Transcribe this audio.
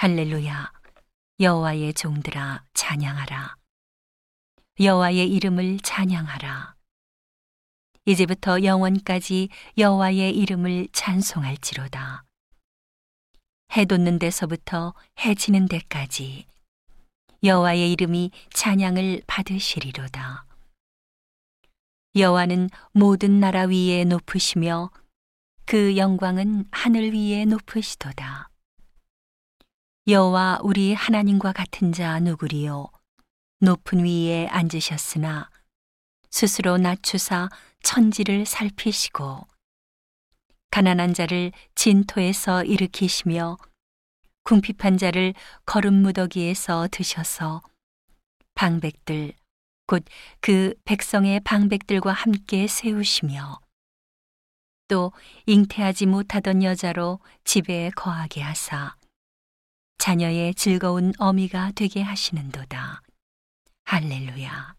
할렐루야. 여호와의 종들아 찬양하라. 여호와의 이름을 찬양하라. 이제부터 영원까지 여호와의 이름을 찬송할지로다. 해 돋는 데서부터 해 지는 데까지 여호와의 이름이 찬양을 받으시리로다. 여호와는 모든 나라 위에 높으시며 그 영광은 하늘 위에 높으시도다 여호와 우리 하나님과 같은 자 누구리요? 높은 위에 앉으셨으나 스스로 낮추사 천지를 살피시고 가난한 자를 진토에서 일으키시며 궁핍한 자를 거름 무더기에서 드셔서 방백들 곧 그 백성의 방백들과 함께 세우시며 또 잉태하지 못하던 여자로 집에 거하게 하사 자녀의 즐거운 어미가 되게 하시는도다. 할렐루야.